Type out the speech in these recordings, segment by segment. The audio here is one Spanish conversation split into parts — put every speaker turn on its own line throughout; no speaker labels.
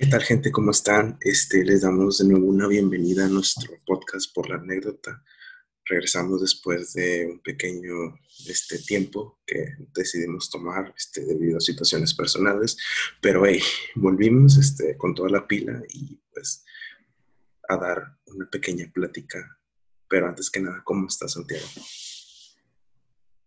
¿Qué tal gente? ¿Cómo están? Este, les damos de nuevo una bienvenida a nuestro podcast por la anécdota. Regresamos después de un pequeño este, tiempo que decidimos tomar este, debido a situaciones personales, pero hey, volvimos este, con toda la pila y pues a dar una pequeña plática. Pero antes que nada, ¿cómo estás Santiago?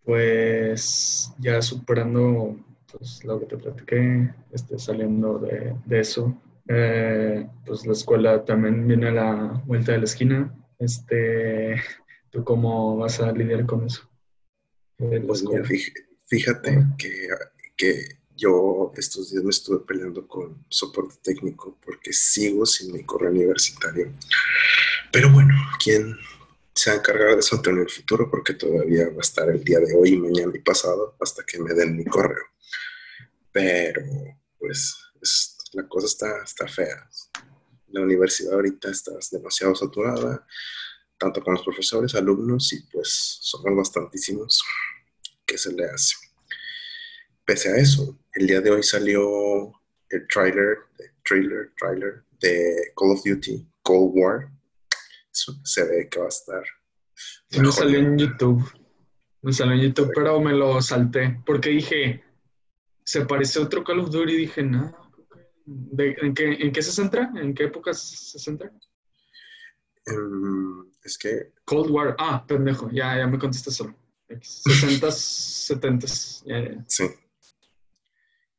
Pues ya superando pues, lo que te platiqué, este, saliendo de, de eso, eh, pues la escuela también viene a la vuelta de la esquina. Este, ¿Tú cómo vas a lidiar con eso?
Pues mira, fíjate que, que yo estos días me estuve peleando con soporte técnico porque sigo sin mi correo universitario. Pero bueno, ¿quién se ha encargado de eso en el futuro? Porque todavía va a estar el día de hoy, mañana y pasado hasta que me den mi correo. Pero pues la cosa está, está fea. La universidad ahorita está demasiado saturada, tanto con los profesores, alumnos, y pues somos bastantísimos que se le hace. Pese a eso, el día de hoy salió el trailer, trailer, trailer de Call of Duty Cold War. se ve que va a estar.
me salió en YouTube. Me salió en YouTube, pero me lo salté porque dije, se parece a otro Call of Duty y dije, no, en, qué, ¿En qué se centra? ¿En qué épocas se centra?
Em, es que...
Cold War. Ah, pendejo. Ya, ya me contesté solo. 60, 70.
Sí.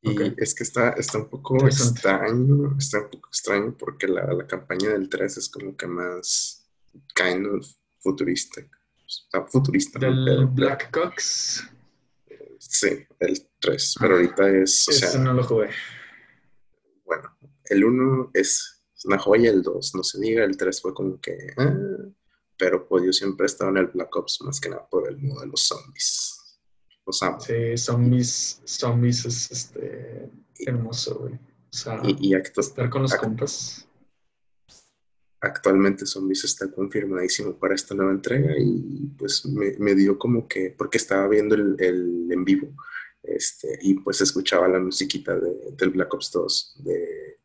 Y es que está, está un poco extraño, está un poco extraño porque la, la, campaña del 3 es como que más kind of futurista. futurista.
Del Black Cox.
Sí, el 3, pero ahorita es...
O no lo jugué
bueno, el 1 es una joya, el 2 no se diga, el 3 fue como que... Ah, pero pues yo siempre he estado en el Black Ops más que nada por el modo de los zombies. Los amo.
Sí, zombies, zombies es este, hermoso, güey. O sea, y, estar con los compas.
Actualmente Zombies está confirmadísimo para esta nueva entrega y pues me, dio como que, porque estaba viendo el, el en vivo, este, y pues escuchaba la musiquita de, del Black Ops 2, de,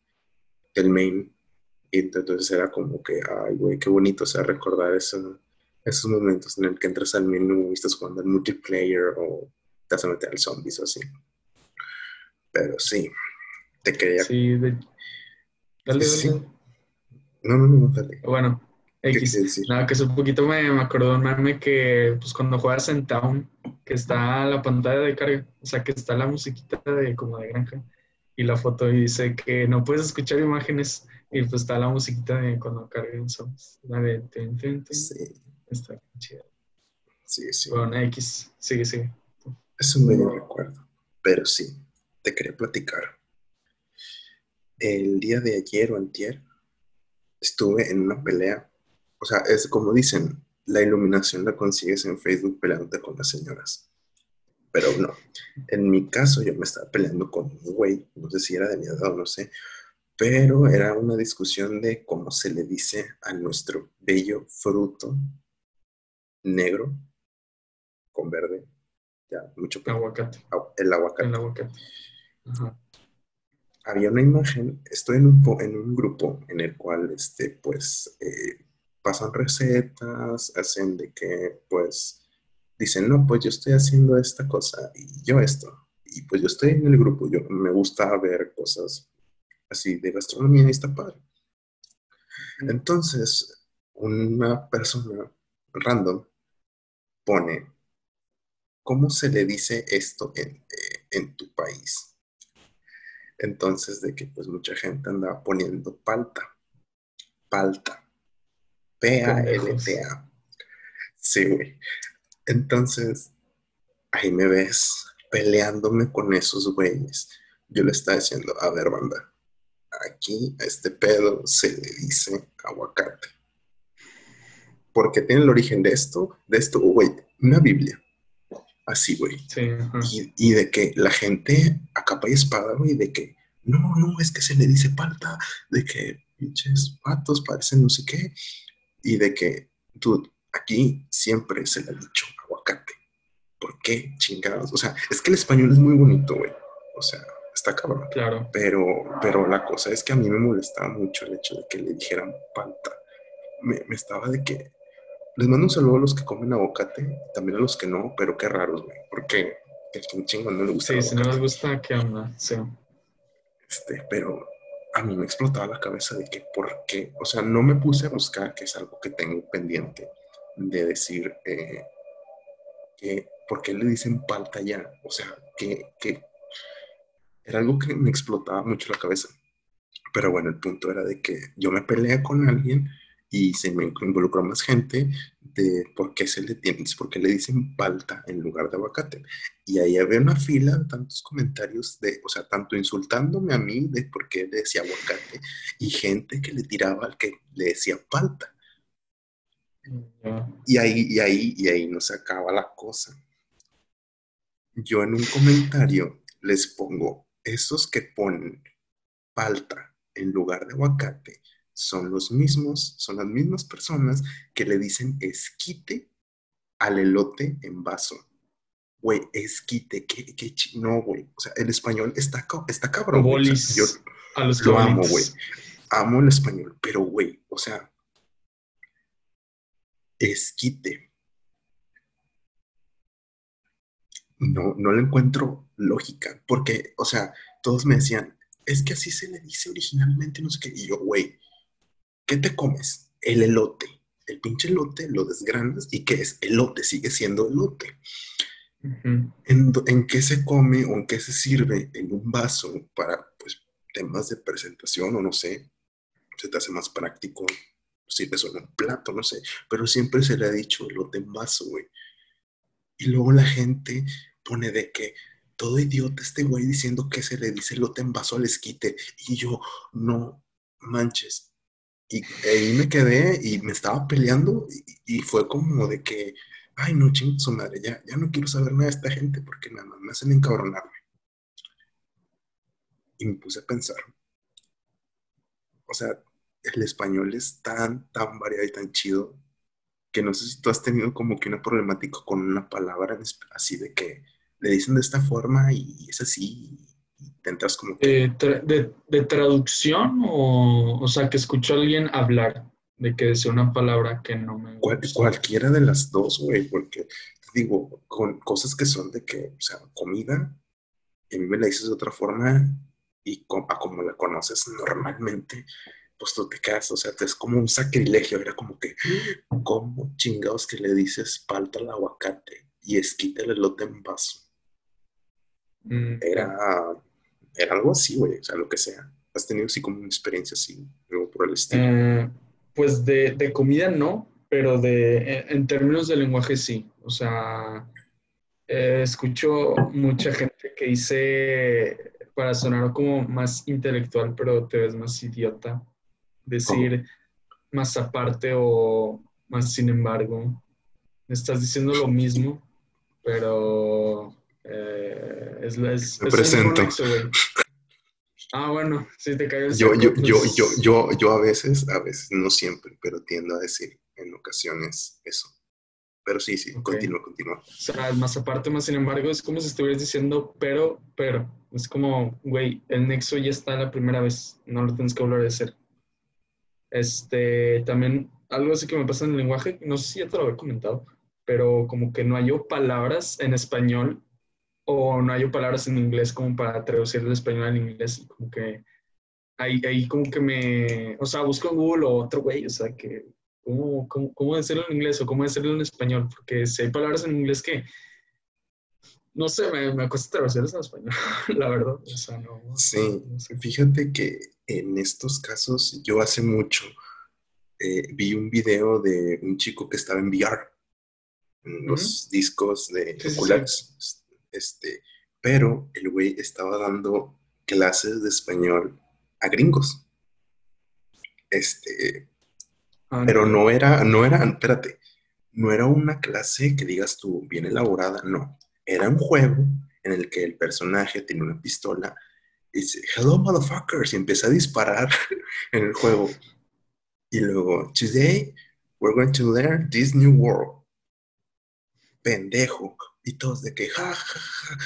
del main. Y entonces era como que, ay, güey, qué bonito, o sea, recordar eso, esos momentos en el que entras al menú y estás jugando al multiplayer o te vas a meter al zombies o así. Pero sí, te quería.
Sí, de... dale, dale.
No, no, no, dale.
Bueno, X. Nada, que es un poquito me, me acordó un meme que pues cuando juegas en Town, que está la pantalla de carga, o sea que está la musiquita de como de granja y la foto y dice que no puedes escuchar imágenes y pues está la musiquita de cuando carguen zombies. La de Sí. Está chida.
Sí, sí.
Bueno, X, sigue, sigue.
Es un buen recuerdo, pero sí, te quería platicar. El día de ayer o antier estuve en una pelea o sea, es como dicen, la iluminación la consigues en Facebook peleándote con las señoras. Pero no, en mi caso yo me estaba peleando con un güey, no sé si era de mi edad o no sé, pero era una discusión de cómo se le dice a nuestro bello fruto negro con verde, ya mucho
aguacate.
El aguacate.
El aguacate.
Había una imagen, estoy en un, en un grupo en el cual, este, pues, eh, pasan recetas, hacen de que, pues, dicen, no, pues yo estoy haciendo esta cosa y yo esto. Y pues yo estoy en el grupo, yo me gusta ver cosas así de gastronomía y está padre. Entonces, una persona random pone, ¿cómo se le dice esto en, eh, en tu país? Entonces, de que pues mucha gente anda poniendo palta, palta. P-A-L-T-A. Sí, güey. Entonces, ahí me ves peleándome con esos güeyes. Yo le estaba diciendo, a ver, banda, aquí a este pedo se le dice aguacate. Porque tiene el origen de esto, de esto, güey, una Biblia. Así, güey.
Sí,
y, y, de que la gente a capa y espada, güey, de que no, no, es que se le dice palta, de que pinches patos parecen no sé qué y de que, tú aquí siempre se le ha dicho aguacate. ¿Por qué chingados? O sea, es que el español es muy bonito, güey. O sea, está cabrón.
Claro.
Pero, pero la cosa es que a mí me molestaba mucho el hecho de que le dijeran palta. Me, me estaba de que. Les mando un saludo a los que comen aguacate, también a los que no, pero qué raros, güey. Porque es un chingo no le gusta.
Sí, si no les gusta, ¿qué onda? Sí.
Este, pero a mí me explotaba la cabeza de que por qué, o sea, no me puse a buscar, que es algo que tengo pendiente, de decir eh, que por qué le dicen palta ya, o sea, que, que era algo que me explotaba mucho la cabeza. Pero bueno, el punto era de que yo me peleé con alguien y se me involucró más gente de por qué se le tiene, por qué le dicen palta en lugar de aguacate. Y ahí había una fila de tantos comentarios de, o sea, tanto insultándome a mí de por qué le decía aguacate y gente que le tiraba al que le decía palta. Y ahí, y ahí, y ahí no se acaba la cosa. Yo en un comentario les pongo, esos que ponen palta en lugar de aguacate, son los mismos, son las mismas personas que le dicen esquite al elote en vaso. Güey, esquite, qué, qué no, güey. O sea, el español está, está cabrón. yo a los lo amo, güey. Amo el español, pero, güey, o sea, esquite. No, no le encuentro lógica, porque, o sea, todos me decían, es que así se le dice originalmente, no sé qué. Y yo, güey, ¿Qué te comes? El elote. El pinche elote lo desgranas y ¿qué es? Elote, sigue siendo elote. ¿En, qué se come o en qué se sirve en un vaso para pues, temas de presentación o no sé? Se te hace más práctico, sirves en un plato, no sé. Pero siempre se le ha dicho elote en vaso, güey. Y luego la gente pone de que todo idiota este güey diciendo que se le dice elote en vaso al esquite. Y yo, no manches, y ahí me quedé y me estaba peleando y, fue como de que, ay, no, ching, su madre, ya, ya no quiero saber nada de esta gente porque nada más me hacen encabronarme. Y me puse a pensar, o sea, el español es tan, tan variado y tan chido que no sé si tú has tenido como que una problemática con una palabra así de que le dicen de esta forma y es así como
de, traducción o, o sea, que escuchó a alguien hablar de que decía una palabra que no me
cualquiera de las dos, güey, porque digo, con cosas que son de que, o sea, comida, y a mí me la dices de otra forma y como la conoces normalmente, pues tú te quedas, o sea, es como un sacrilegio, era como que, ¿cómo chingados que le dices palta al aguacate y esquite el elote en vaso? Mm, era era algo así, güey, o sea, lo que sea. ¿Has tenido así como una experiencia así, algo por el estilo?
Eh, pues de, de, comida no, pero de, en términos de lenguaje sí. O sea, eh, escucho mucha gente que dice, para sonar como más intelectual, pero te ves más idiota, decir más aparte o más sin embargo. Estás diciendo lo mismo, pero eh, es, es,
Me presento.
ah, bueno, sí te cayó el
yo, yo, yo, pues yo, yo, yo a veces, a veces, no siempre, pero tiendo a decir en ocasiones eso. Pero sí, sí, continúa, continúa. O
sea, más aparte, más sin embargo, es como si estuvieras diciendo, pero, pero. Es como, güey, el nexo ya está la primera vez, no lo tienes que volver a hacer. Este, también, algo así que me pasa en el lenguaje, no sé si ya te lo había comentado, pero como que no hay palabras en español o no hay palabras en inglés como para traducir el español al inglés y como que ahí, ahí como que me, o sea, busco en Google o otro güey, o sea, que cómo, cómo, cómo decirlo en inglés o cómo decirlo en español, porque si hay palabras en inglés que, no sé, me, me cuesta traducirlas en español, la verdad. O sea, no,
sí, fíjate que en estos casos yo hace mucho eh, vi un video de un chico que estaba en VR, en los discos de sí, este, pero el güey estaba dando clases de español a gringos. Este, ah, pero no era, no era, espérate, no era una clase que digas tú bien elaborada, no. Era un juego en el que el personaje tiene una pistola y dice, hello motherfuckers, y empieza a disparar en el juego. Y luego, today we're going to learn this new world. Pendejo, y todos de que, ja, ja, ja.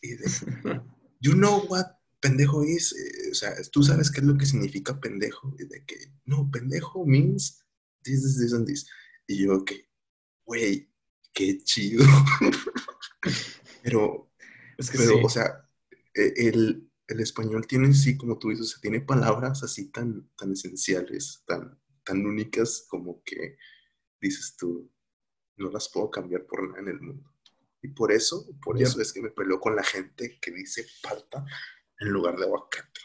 Y de, you know what pendejo es, eh, o sea, tú sabes qué es lo que significa pendejo, y de que, no, pendejo means this, this, this, and this. Y yo, que, güey, qué chido. pero, es que pero, o sea, e, el, el, español tiene, sí, como tú dices, o sea, tiene palabras así tan, tan esenciales, tan, tan únicas como que dices tú, no las puedo cambiar por nada en el mundo. Y por eso, por eso es que me peleo con la gente que dice palta en lugar de aguacate.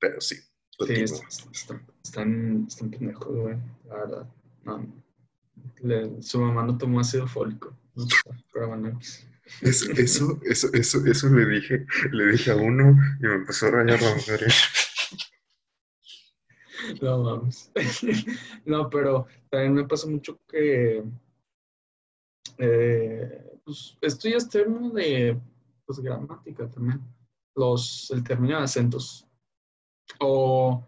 Pero sí,
sí están, están, están pendejos, güey, la verdad. No, su mamá no tomó ácido fólico. Pero bueno,
eso, eso, eso, eso, eso le dije, le dije a uno y me empezó a rayar la mujer.
No vamos. No, pero también me pasa mucho que eh, pues, esto ya es término de pues, gramática también. Los, el término de acentos. O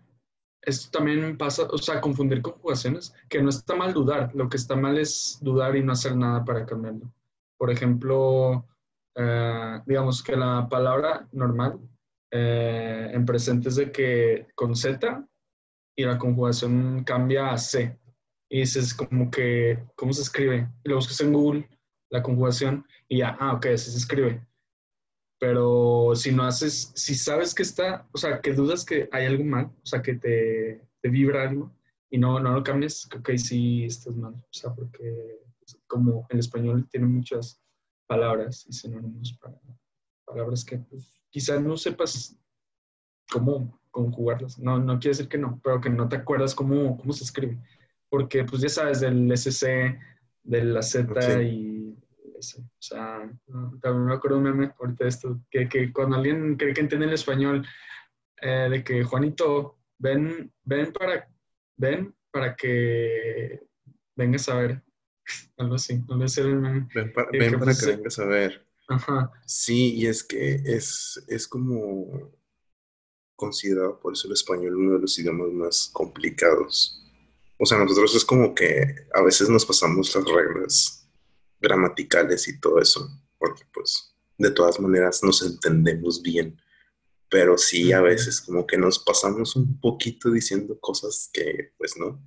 esto también pasa, o sea, confundir conjugaciones, que no está mal dudar, lo que está mal es dudar y no hacer nada para cambiarlo. Por ejemplo, eh, digamos que la palabra normal eh, en presente es de que con Z y la conjugación cambia a C. Y dices como que, ¿cómo se escribe? Y lo buscas en Google, la conjugación, y ya, ah, ok, así se escribe. Pero si no haces, si sabes que está, o sea, que dudas que hay algo mal, o sea, que te, te vibra algo, y no, no lo cambies, creo que ahí sí estás mal. O sea, porque como el español tiene muchas palabras y sinónimos para palabras que pues, quizás no sepas cómo conjugarlas. No, no quiere decir que no, pero que no te acuerdas cómo, cómo se escribe. Porque pues ya sabes del SC, de la Z y eso. O sea, también me acuerdo un meme ahorita de esto, que, que cuando alguien cree que entiende el español, eh, de que Juanito, ven, ven para, ven para que vengas a ver. Algo así, no sé el meme.
Ven, para, ven que, para pues, que vengas a ver. Ajá. Sí, y es que es, es como considerado por eso el español uno de los idiomas más complicados. O sea, nosotros es como que a veces nos pasamos las reglas gramaticales y todo eso, porque pues de todas maneras nos entendemos bien, pero sí a veces como que nos pasamos un poquito diciendo cosas que pues no.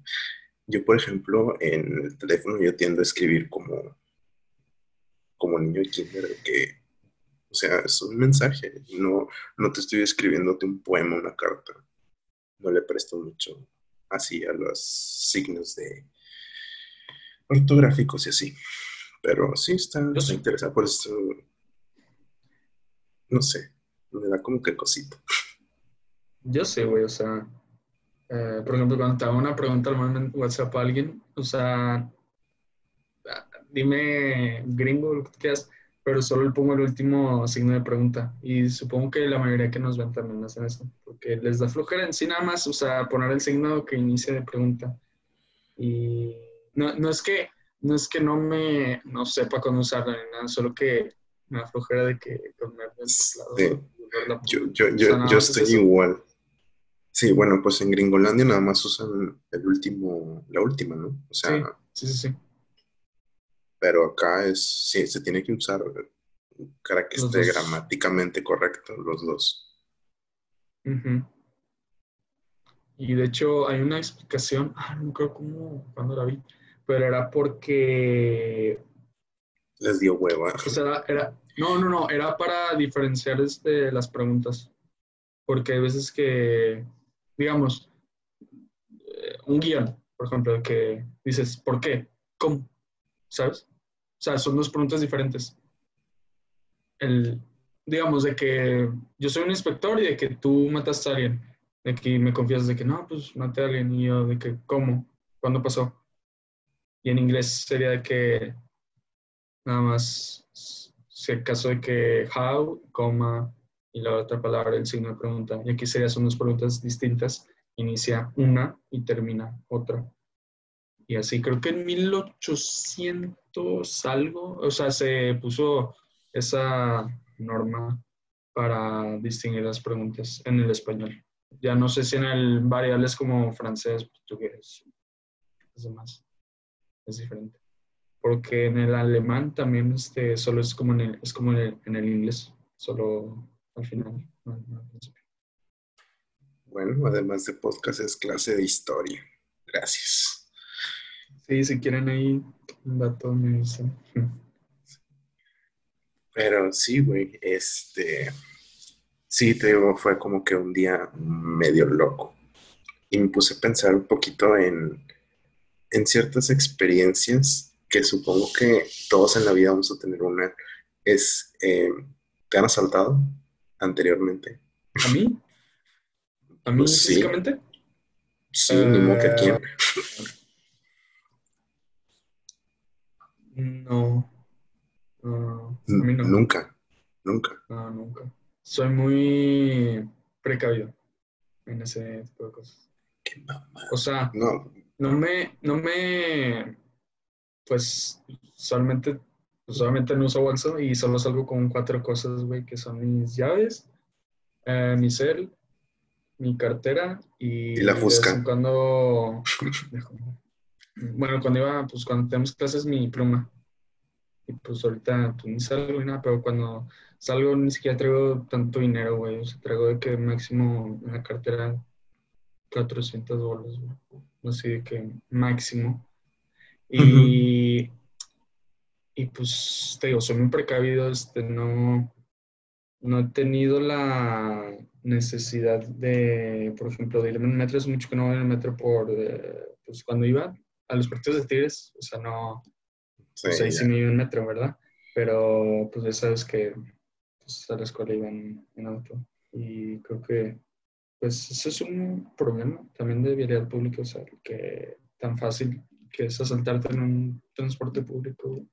Yo, por ejemplo, en el teléfono yo tiendo a escribir como, como niño de kinder, que o sea, es un mensaje. No, no te estoy escribiéndote un poema, una carta. No le presto mucho así a los signos de ortográficos y así. Pero sí está, está interesante. Por eso, no sé, me da como que cosito.
Yo sé, güey, o sea, eh, por ejemplo, cuando te hago una pregunta al en WhatsApp a alguien, o sea, dime gringo, lo que quieras, pero solo le pongo el último signo de pregunta. Y supongo que la mayoría que nos ven también hacen eso, porque les da flojera en sí nada más, o sea, poner el signo que inicia de pregunta. Y no, no es que no es que no me no sepa cómo usarla ni nada, solo que me da flojera de que poner
el teclado. Yo, yo, yo, yo estoy igual. Sí, bueno, pues en Gringolandia nada más usan el último, la última, ¿no? O sea,
sí, sí, sí
pero acá es, sí, se tiene que usar para que esté gramáticamente correcto los dos.
Y de hecho hay una explicación, ah, no creo cómo, cuando la vi, pero era porque...
Les dio hueva.
O sea, era, no, no, no, era para diferenciar este, las preguntas. Porque hay veces que, digamos, eh, un guion, por ejemplo, que dices, ¿por qué? ¿Cómo? ¿Sabes? O sea, son dos preguntas diferentes. El, digamos, de que yo soy un inspector y de que tú mataste a alguien, de que me confiesas de que no, pues maté a alguien y yo de que, ¿cómo? ¿Cuándo pasó? Y en inglés sería de que nada más, si el caso de que how, coma, y la otra palabra, el signo de pregunta. Y aquí serían son dos preguntas distintas. Inicia una y termina otra y así. Creo que en 1800 algo, o sea, se puso esa norma para distinguir las preguntas en el español. Ya no sé si en el variables como francés, portugués, es demás. Es diferente. Porque en el alemán también este, solo es como en el, es como en el, inglés, solo al final.
Bueno, además de podcast es clase de historia. Gracias.
Sí, si quieren ahí un dato me dicen.
Pero sí, güey, este, sí, te digo, fue como que un día medio loco. Y me puse a pensar un poquito en, en ciertas experiencias que supongo que todos en la vida vamos a tener una. Es, eh, ¿te han asaltado anteriormente?
¿A mí? ¿A mí pues físicamente?
Sí, ni modo que a quién.
No.
no. Nunca, nunca.
No, nunca. Soy muy precavido en ese tipo de cosas.
Qué mamá.
O sea, no. no me, no me, pues, solamente, solamente no uso bolso y solo salgo con cuatro cosas, güey, que son mis llaves, eh, mi cel, mi cartera y...
Y la fusca.
Cuando... bueno, cuando iba, pues cuando tenemos clases, mi pluma. Y pues ahorita pues, ni salgo ni nada, pero cuando salgo ni siquiera traigo tanto dinero, güey. O sea, traigo de que máximo en la cartera 400 dólares, güey. Así de que máximo. Y, y pues te digo, soy muy precavido, este, no, no he tenido la necesidad de, por ejemplo, de irme en metro. Es mucho que no voy en el metro por, eh, pues cuando iba a los partidos de Tigres, o sea, no, sí, pues ahí sí me iba en metro, ¿verdad? Pero pues ya sabes que pues, a la escuela iban en auto. Y creo que, pues eso es un problema también de vialidad pública, o sea, que tan fácil que es asaltarte en un transporte público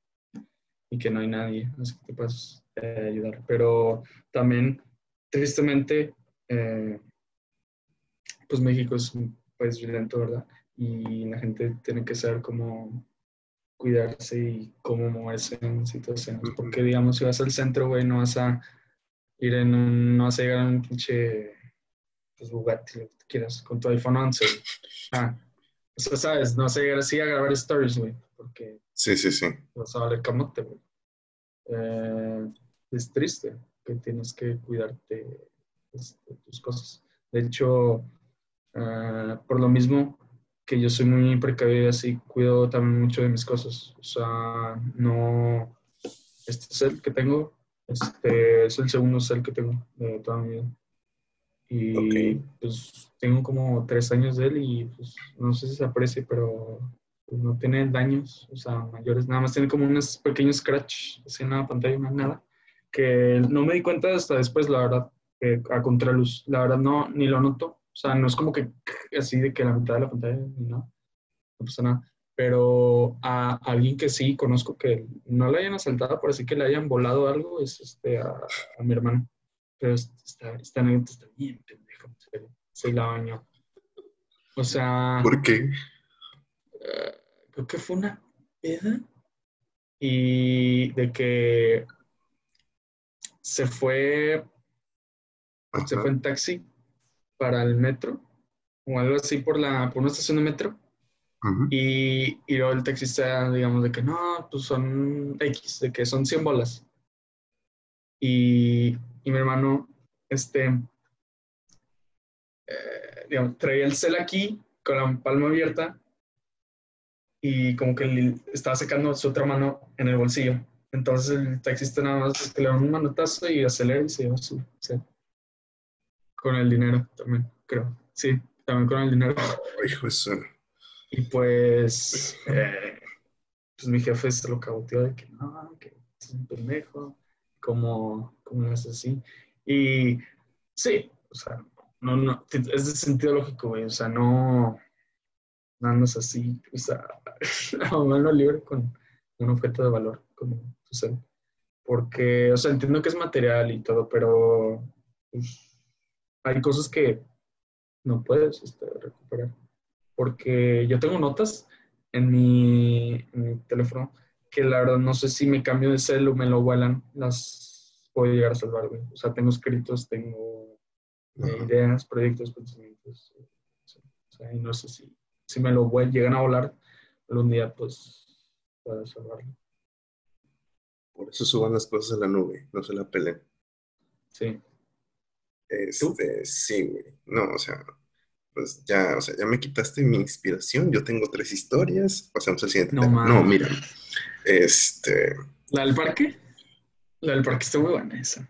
y que no hay nadie, así que te puedes eh, ayudar. Pero también, tristemente, eh, pues México es un país violento, ¿verdad? Y la gente tiene que saber cómo cuidarse y cómo moverse en situaciones. Porque, digamos, si vas al centro, güey, no vas a ir en un, no vas a llegar a un pinche pues, Bugatti, lo que quieras, con tu iPhone 11. Ah, o sea, sabes, no sé, así a grabar stories, güey, porque...
Sí, sí, sí.
Vas a valer camote, güey. Eh, es triste que tienes que cuidarte este, tus cosas. De hecho, ah, por lo mismo que yo soy muy precavido así, cuido también mucho de mis cosas. O sea, no... Este cel que tengo, este es el segundo cel que tengo de toda mi vida. Y pues tengo como tres años de él y pues no sé si se aprecia, pero pues, no tiene daños, o sea, mayores. Nada más tiene como unos pequeños scratch así en la pantalla, más nada. Que no me di cuenta hasta después, la verdad, a contraluz. La verdad no, ni lo noto. O sea, no es como que así de que la mitad de la pantalla nada. No pasa nada. Pero a alguien que sí conozco que no le hayan asaltado, por así que le hayan volado algo, es este, a, a mi hermano. Pero esta anécdota está bien pendeja, se la bañó. O sea.
¿Por qué?
Uh, creo que fue una peda. Y de que se fue. Ajá. Se fue en taxi para el metro. O algo así por la, por una estación de metro. Y, y luego el taxista, digamos, de que no, pues son X, de que son 100 bolas. Y y mi hermano, este, eh, digamos, traía el cel aquí con la palma abierta y como que estaba secando su otra mano en el bolsillo. Entonces el taxista nada más le da un manotazo y acelera y se lleva su cel. Con el dinero también, creo. Sí, también con el dinero.
hijo de
Y pues, eh, pues mi jefe se lo cagoteó de que no, que es un pendejo como, como es así. Y sí, o sea, no, no, es de sentido lógico, güey, o sea, no, no andas así, o sea, a mano libre con un objeto de valor como tu cel. Porque, o sea, entiendo que es material y todo, pero pues, hay cosas que no puedes este, recuperar. Porque yo tengo notas en mi, en mi teléfono que la verdad no sé si me cambio de cel o me lo vuelan, las puedo llegar a salvar, güey. O sea, tengo escritos, tengo eh, ideas, proyectos, pensamientos. O sea, y no sé si, si me lo llegan a volar algún día, pues puedo salvarlo.
Por eso suban las cosas a la nube, no se la peleen.
Sí.
Este, sí, güey. No, o sea, pues ya, o sea, ya me quitaste mi inspiración. Yo tengo tres historias. Pasamos al siguiente
No,
tema. No, mira. Este,
¿La del parque? La del parque está muy buena esa.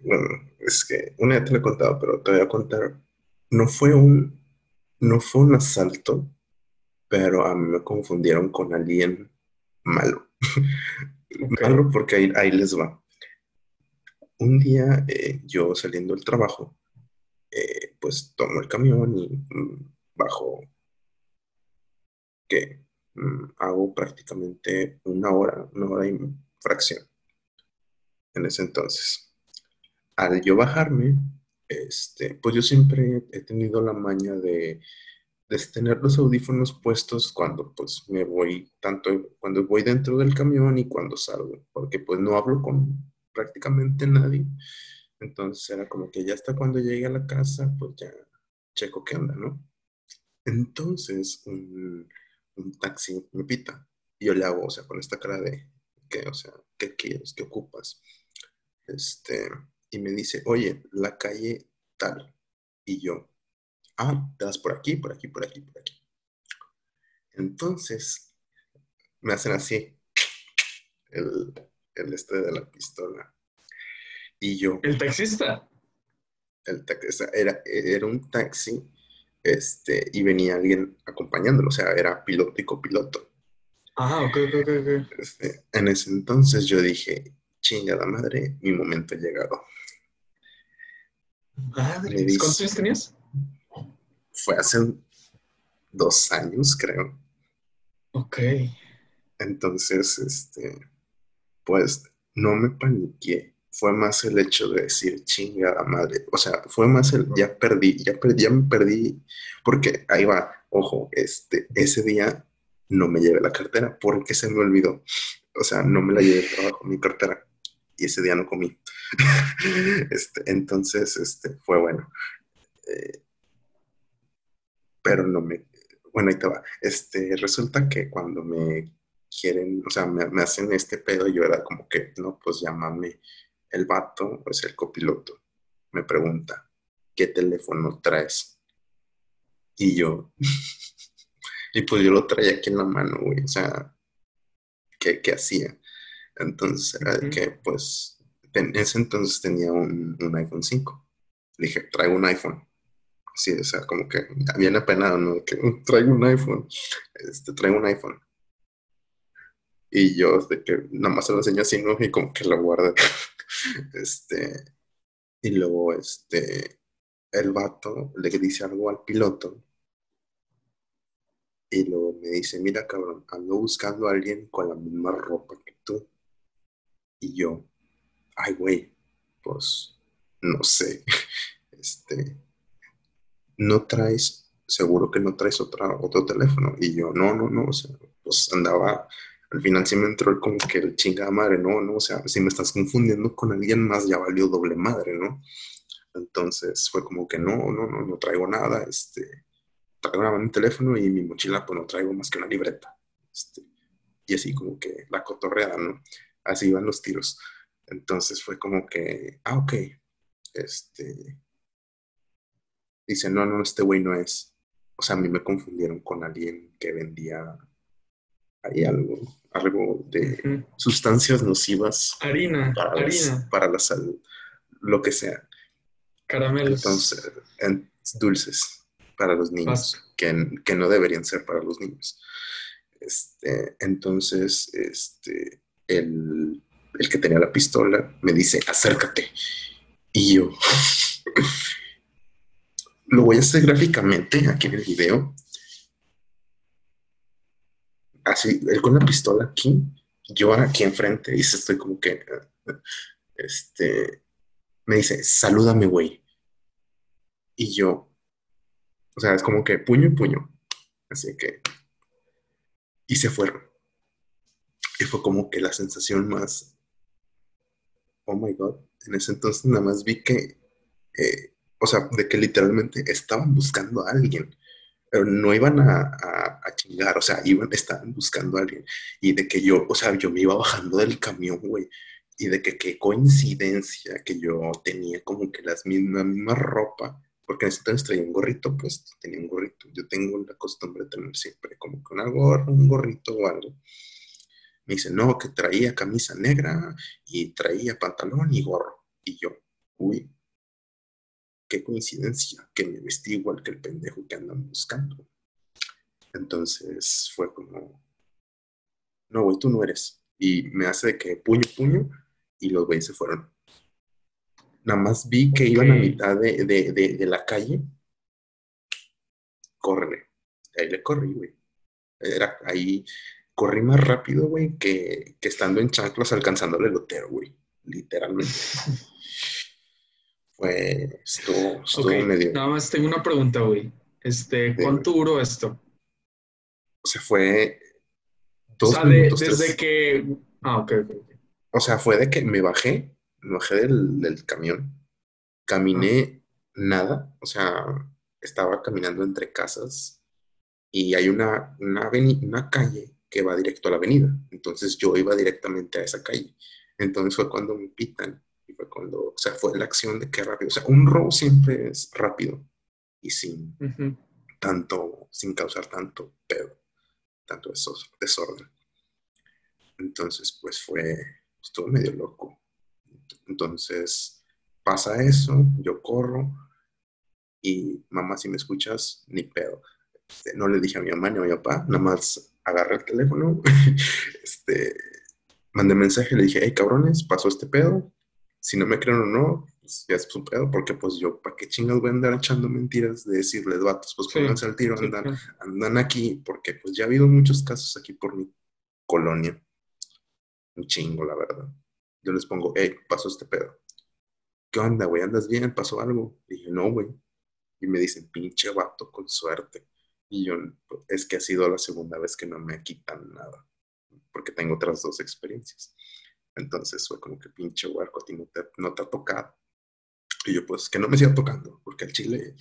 bueno, es que una ya te lo he contado, pero te voy a contar. No fue un, no fue un asalto, pero a mí me confundieron con alguien malo.
Ok.
Malo porque ahí, ahí les va. Un día eh, yo saliendo del trabajo, eh, pues tomo el camión y mm, bajo, que hago prácticamente una hora, una hora y fracción en ese entonces. Al yo bajarme, este, pues yo siempre he tenido la maña de, de tener los audífonos puestos cuando pues me voy, tanto cuando voy dentro del camión y cuando salgo, porque pues no hablo con prácticamente nadie. Entonces era como que ya hasta cuando llegue a la casa, pues ya checo qué onda, ¿no? Entonces un, un taxi me pita y yo le hago, o sea, con esta cara de, ¿qué? O sea, ¿qué quieres? ¿Qué ocupas? Este, y me dice, oye, la calle tal. Y yo, ah, te vas por aquí, por aquí, por aquí, por aquí. Entonces, me hacen así, el, el este de la pistola. Y yo,
¿El taxista?
el taxi, o sea, era, era un taxi, este, y venía alguien acompañándolo, o sea, era piloto y copiloto.
Ah, ok, ok, ok.
Este, en ese entonces yo dije, chingada madre, mi momento ha llegado.
Madre,
dice-
¿Cuántos años tenías?
Fue hace dos años, creo.
Ok.
Entonces, este, pues no me paniqué. Fue más el hecho de decir chingada madre. O sea, fue más el ya perdí, ya perdí, ya me perdí. Porque ahí va, ojo, este, ese día no me llevé la cartera porque se me olvidó. O sea, no me la llevé trabajo, mi cartera. Y ese día no comí. Este, entonces, este, fue bueno. Eh, pero no me, bueno, ahí te va. Este, resulta que cuando me quieren, o sea, me, me hacen este pedo, yo era como que, no, pues llámame el vato, pues el copiloto. Me pregunta, ¿qué teléfono traes? Y yo, y pues yo lo traía aquí en la mano, güey, o sea, ¿qué, qué hacía? Entonces era de
Ujú.
que, pues, en ese entonces tenía un, un iPhone 5. Le dije, traigo un iPhone. Sí, o sea, como que bien apenado, ¿no? De Que "Uh, traigo un iPhone, este, traigo un iPhone. Y yo, de que nada más se lo enseño así, ¿no? Y como que lo guardé. Este, y luego, este, el vato le dice algo al piloto. Y luego me dice, mira, cabrón, ando buscando a alguien con la misma ropa que tú. Y yo, ay, güey, pues, no sé. Este, no traes, seguro que no traes otra, otro teléfono. Y yo, no, no, no, o sea, pues andaba, al final sí me entró como que el chingada madre, no, no, o sea, si me estás confundiendo con alguien más, ya valió doble madre, ¿no? Entonces fue como que no, no, no, no traigo nada, este, traigo nada mi teléfono y mi mochila, pues no traigo más que una libreta. Este, y así como que la cotorreada, ¿no? Así iban los tiros. Entonces fue como que, ah, ok, este, dice, no, no, este güey no es. O sea, a mí me confundieron con alguien que vendía ahí algo, algo de sustancias nocivas
Harina,
para, las-
harina,
para la salud, lo que sea.
caramelos.
Entonces, en- dulces para los niños, que, que no deberían ser para los niños. Este, entonces, este, el, el que tenía la pistola me dice, acércate. Y yo, lo voy a hacer gráficamente aquí en el video. Así, él con la pistola aquí, yo aquí enfrente, y se estoy como que, este, me dice, salúdame, güey. Y yo, o sea, es como que puño y puño. Así que, y se fueron. Y fue como que la sensación más, oh my god, en ese entonces nada más vi que, eh, o sea, de que literalmente estaban buscando a alguien. Pero no iban a, a, a chingar, o sea, iban, estaban buscando a alguien. Y de que yo, o sea, yo me iba bajando del camión, güey. y de que qué coincidencia que yo tenía como que las mismas, la misma ropa, porque en ese entonces traía un gorrito, pues tenía un gorrito. Yo tengo la costumbre de tener siempre como que una gorra, un gorrito o algo. Me dice, no, que traía camisa negra y traía pantalón y gorro. Y yo, uy, qué coincidencia que me vestí igual que el pendejo que andan buscando. Entonces fue como, no, güey, tú no eres. Y me hace de que puño, puño, y los güeyes se fueron. Nada más vi que iban a mitad de, de, de, la calle. Córrele. Ahí le corrí, güey. Era ahí, corrí más rápido, güey, que, que estando en chanclas alcanzando el elotero, güey. Literalmente. Fue, estuvo, estuvo medio.
Nada más tengo una pregunta, güey. Este, ¿cuánto duró esto?
O sea, fue
dos o sea, minutos, desde que. Ah, ok, ok.
O sea, fue de que me bajé, me bajé del, camión, caminé nada, o sea, estaba caminando entre casas y hay una, una, una calle que va directo a la avenida. Entonces yo iba directamente a esa calle. Entonces fue cuando me pitan y fue cuando, o sea, fue la acción de que rápido. O sea, un robo siempre es rápido y sin tanto, sin causar tanto pedo, tanto desorden. Entonces, pues fue, estuvo medio loco. Entonces pasa eso, yo corro y mamá, si me escuchas, ni pedo. Este, no le dije a mi mamá ni a mi papá, nada más agarré el teléfono, este, mandé mensaje, le dije, hey cabrones, pasó este pedo. Si no me creen o no, pues ya es su pedo, porque pues yo, ¿para qué chingados voy a andar echando mentiras de decirles vatos? Pues pónganse al tiro, andan, andan aquí, porque pues ya ha habido muchos casos aquí por mi colonia un chingo, la verdad. Yo les pongo, hey, pasó este pedo. ¿Qué onda, güey? ¿Andas bien? ¿Pasó algo? dije, no, güey. Y me dicen, pinche vato, con suerte. Y yo, es que ha sido la segunda vez que no me quitan nada, porque tengo otras dos experiencias. Entonces fue como que pinche huerco, a ti no te, no te ha tocado. Y yo, pues, que no me siga tocando, porque al chile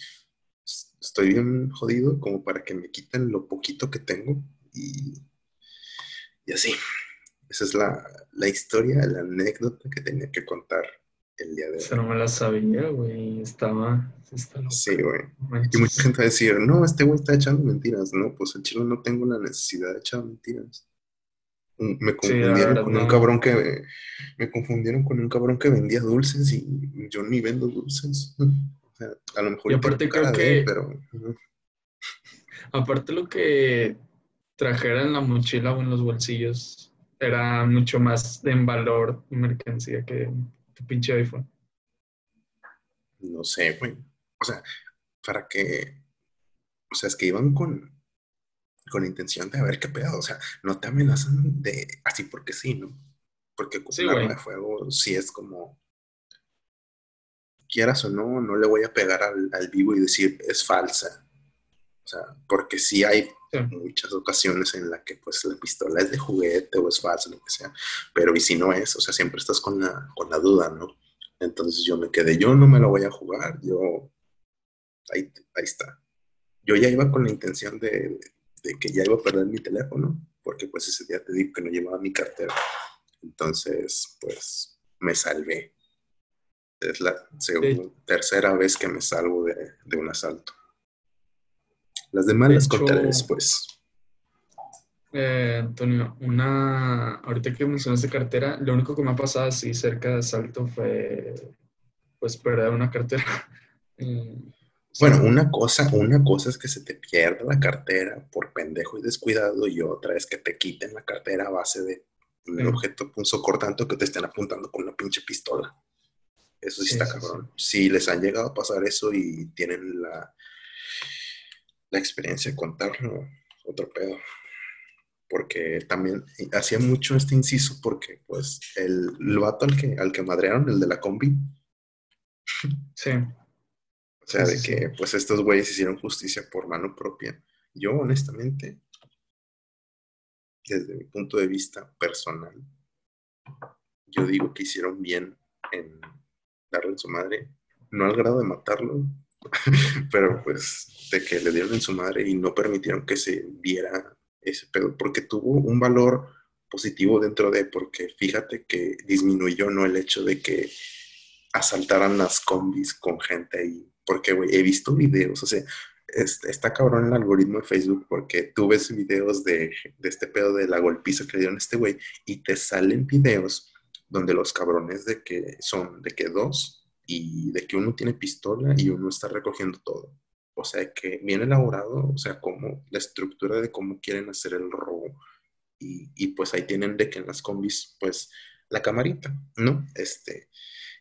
estoy bien jodido como para que me quiten lo poquito que tengo y, y así. Esa es la, la historia, la anécdota que tenía que contar el día de hoy.
Esa no me la sabía, güey. Estaba.
sí, güey. y mucha gente va a decir, no, este güey está echando mentiras. No, pues el chilo no tengo la necesidad de echar mentiras. Me confundieron con un cabrón que. Me confundieron con un cabrón que vendía dulces y yo ni vendo dulces. O sea, a lo mejor.
Y aparte creo que. pero. Aparte lo que trajera en la mochila o en los bolsillos era mucho más en valor y mercancía que tu pinche iPhone.
No sé, güey. O sea, para que. O sea, es que iban con, con intención de ver qué pedo. O sea, no te amenazan de así porque sí, ¿no? Porque con un arma de fuego sí es como. Quieras o no, no le voy a pegar al, al vivo y decir es falsa. O sea, porque sí hay muchas ocasiones en las que pues la pistola es de juguete o es falsa, lo que sea, pero y si no es, o sea, siempre estás con la, con la duda, ¿no? Entonces yo me quedé, yo no me lo voy a jugar, yo, ahí, ahí está. Yo ya iba con la intención de, de, que ya iba a perder mi teléfono, porque pues ese día te digo que no llevaba mi cartera. Entonces, pues me salvé. Es la segunda, tercera vez que me salvo de, de un asalto. Las demás las contaré después.
Eh, Antonio, una, ahorita que mencionaste cartera, lo único que me ha pasado así cerca de asalto fue, pues, perder una cartera.
Bueno, una cosa, una cosa es que se te pierda la cartera por pendejo y descuidado y otra es que te quiten la cartera a base de un objeto punzocortante que te estén apuntando con una pinche pistola. Eso sí, está cabrón. Si les han llegado a pasar eso y tienen la, la experiencia de contarlo, otro pedo. Porque también hacía mucho este inciso porque, pues, el, el vato al que, al que madrearon, el de la combi.
Sí.
O sea, de que, pues, estos güeyes hicieron justicia por mano propia. Yo, honestamente, desde mi punto de vista personal, yo digo que hicieron bien en darle a su madre, no al grado de matarlo, pero pues de que le dieron en su madre y no permitieron que se viera ese pedo, porque tuvo un valor positivo dentro de, porque fíjate que disminuyó, ¿no? El hecho de que asaltaran las combis con gente ahí, porque, güey, he visto videos, o sea, está cabrón el algoritmo de Facebook porque tú ves videos de, de este pedo de la golpiza que le dieron a este güey y te salen videos donde los cabrones de que son de que dos y de que uno tiene pistola y uno está recogiendo todo. O sea, que bien elaborado, o sea, como la estructura de cómo quieren hacer el robo. Y, y pues ahí tienen de que en las combis, pues, la camarita, ¿no? Este,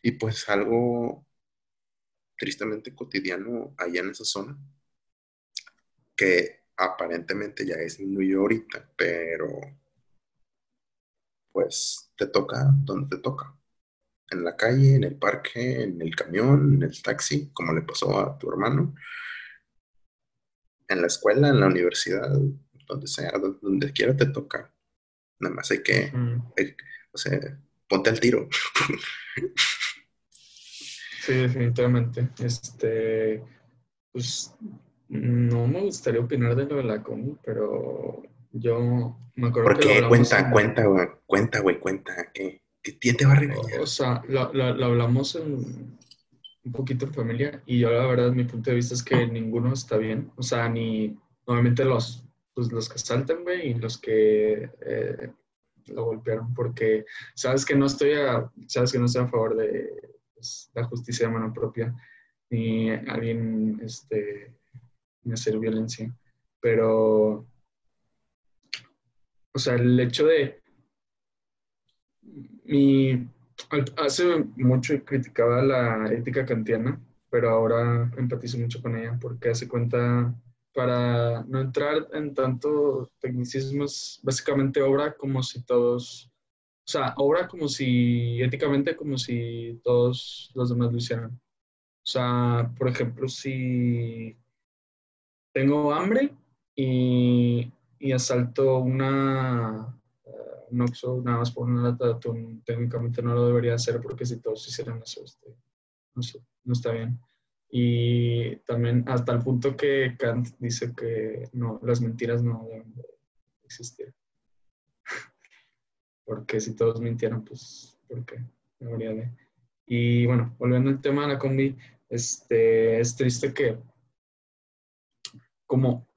y pues algo tristemente cotidiano allá en esa zona, que aparentemente ya disminuyó ahorita, pero pues te toca donde te toca. En la calle, en el parque, en el camión, en el taxi, como le pasó a tu hermano. En la escuela, en la universidad, donde sea, donde quiera te toca. Nada más hay que, o sea, ponte al tiro.
Sí, definitivamente. Este, pues no me gustaría opinar de lo de la combi, pero yo me acuerdo
¿Por qué? cuenta, cuenta, güey, cuenta, güey, cuenta, que, que te va a regañar.
O sea, lo, lo, hablamos en, un poquito en familia y yo la verdad mi punto de vista es que ninguno está bien. O sea, ni normalmente los, pues, los que saltan, güey, y los que eh, lo golpearon, porque sabes que no estoy a, sabes que no estoy a favor de pues, la justicia de mano propia ni alguien este, hacer violencia. Pero o sea, el hecho de mi hace mucho criticaba la ética kantiana, pero ahora empatizo mucho con ella porque hace cuenta para no entrar en tanto tecnicismos, básicamente obra como si todos, o sea, obra como si, éticamente como si todos los demás lo hicieran. O sea, por ejemplo, si tengo hambre y y asalto una, uh, un Oxxo nada más por una lata de atún, técnicamente no lo debería hacer porque si todos hicieran eso, este, no, no está bien. Y también hasta el punto que Kant dice que no, las mentiras no deben existir. Porque si todos mintieran, pues, ¿por qué? Debería de. Y bueno, volviendo al tema de la combi, este, es triste que como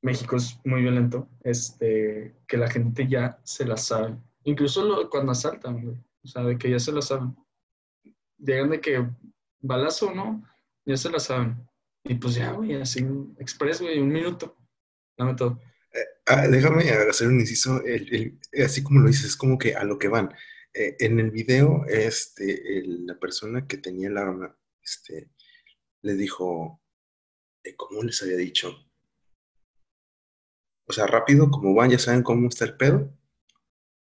México es muy violento, este, que la gente ya se la sabe. Incluso cuando asaltan, O sea, de que ya se la saben. Llegan de que balazo, ¿no? Ya se la saben. Y pues ya, güey, así, express, güey, un minuto. Dame todo.
Eh, ah, déjame hacer un inciso. así como lo dices, es como que a lo que van. Eh, en el video, este, la persona que tenía el arma, este, le dijo, eh, ¿cómo les había dicho? O sea, rápido, como van, ya saben cómo está el pedo.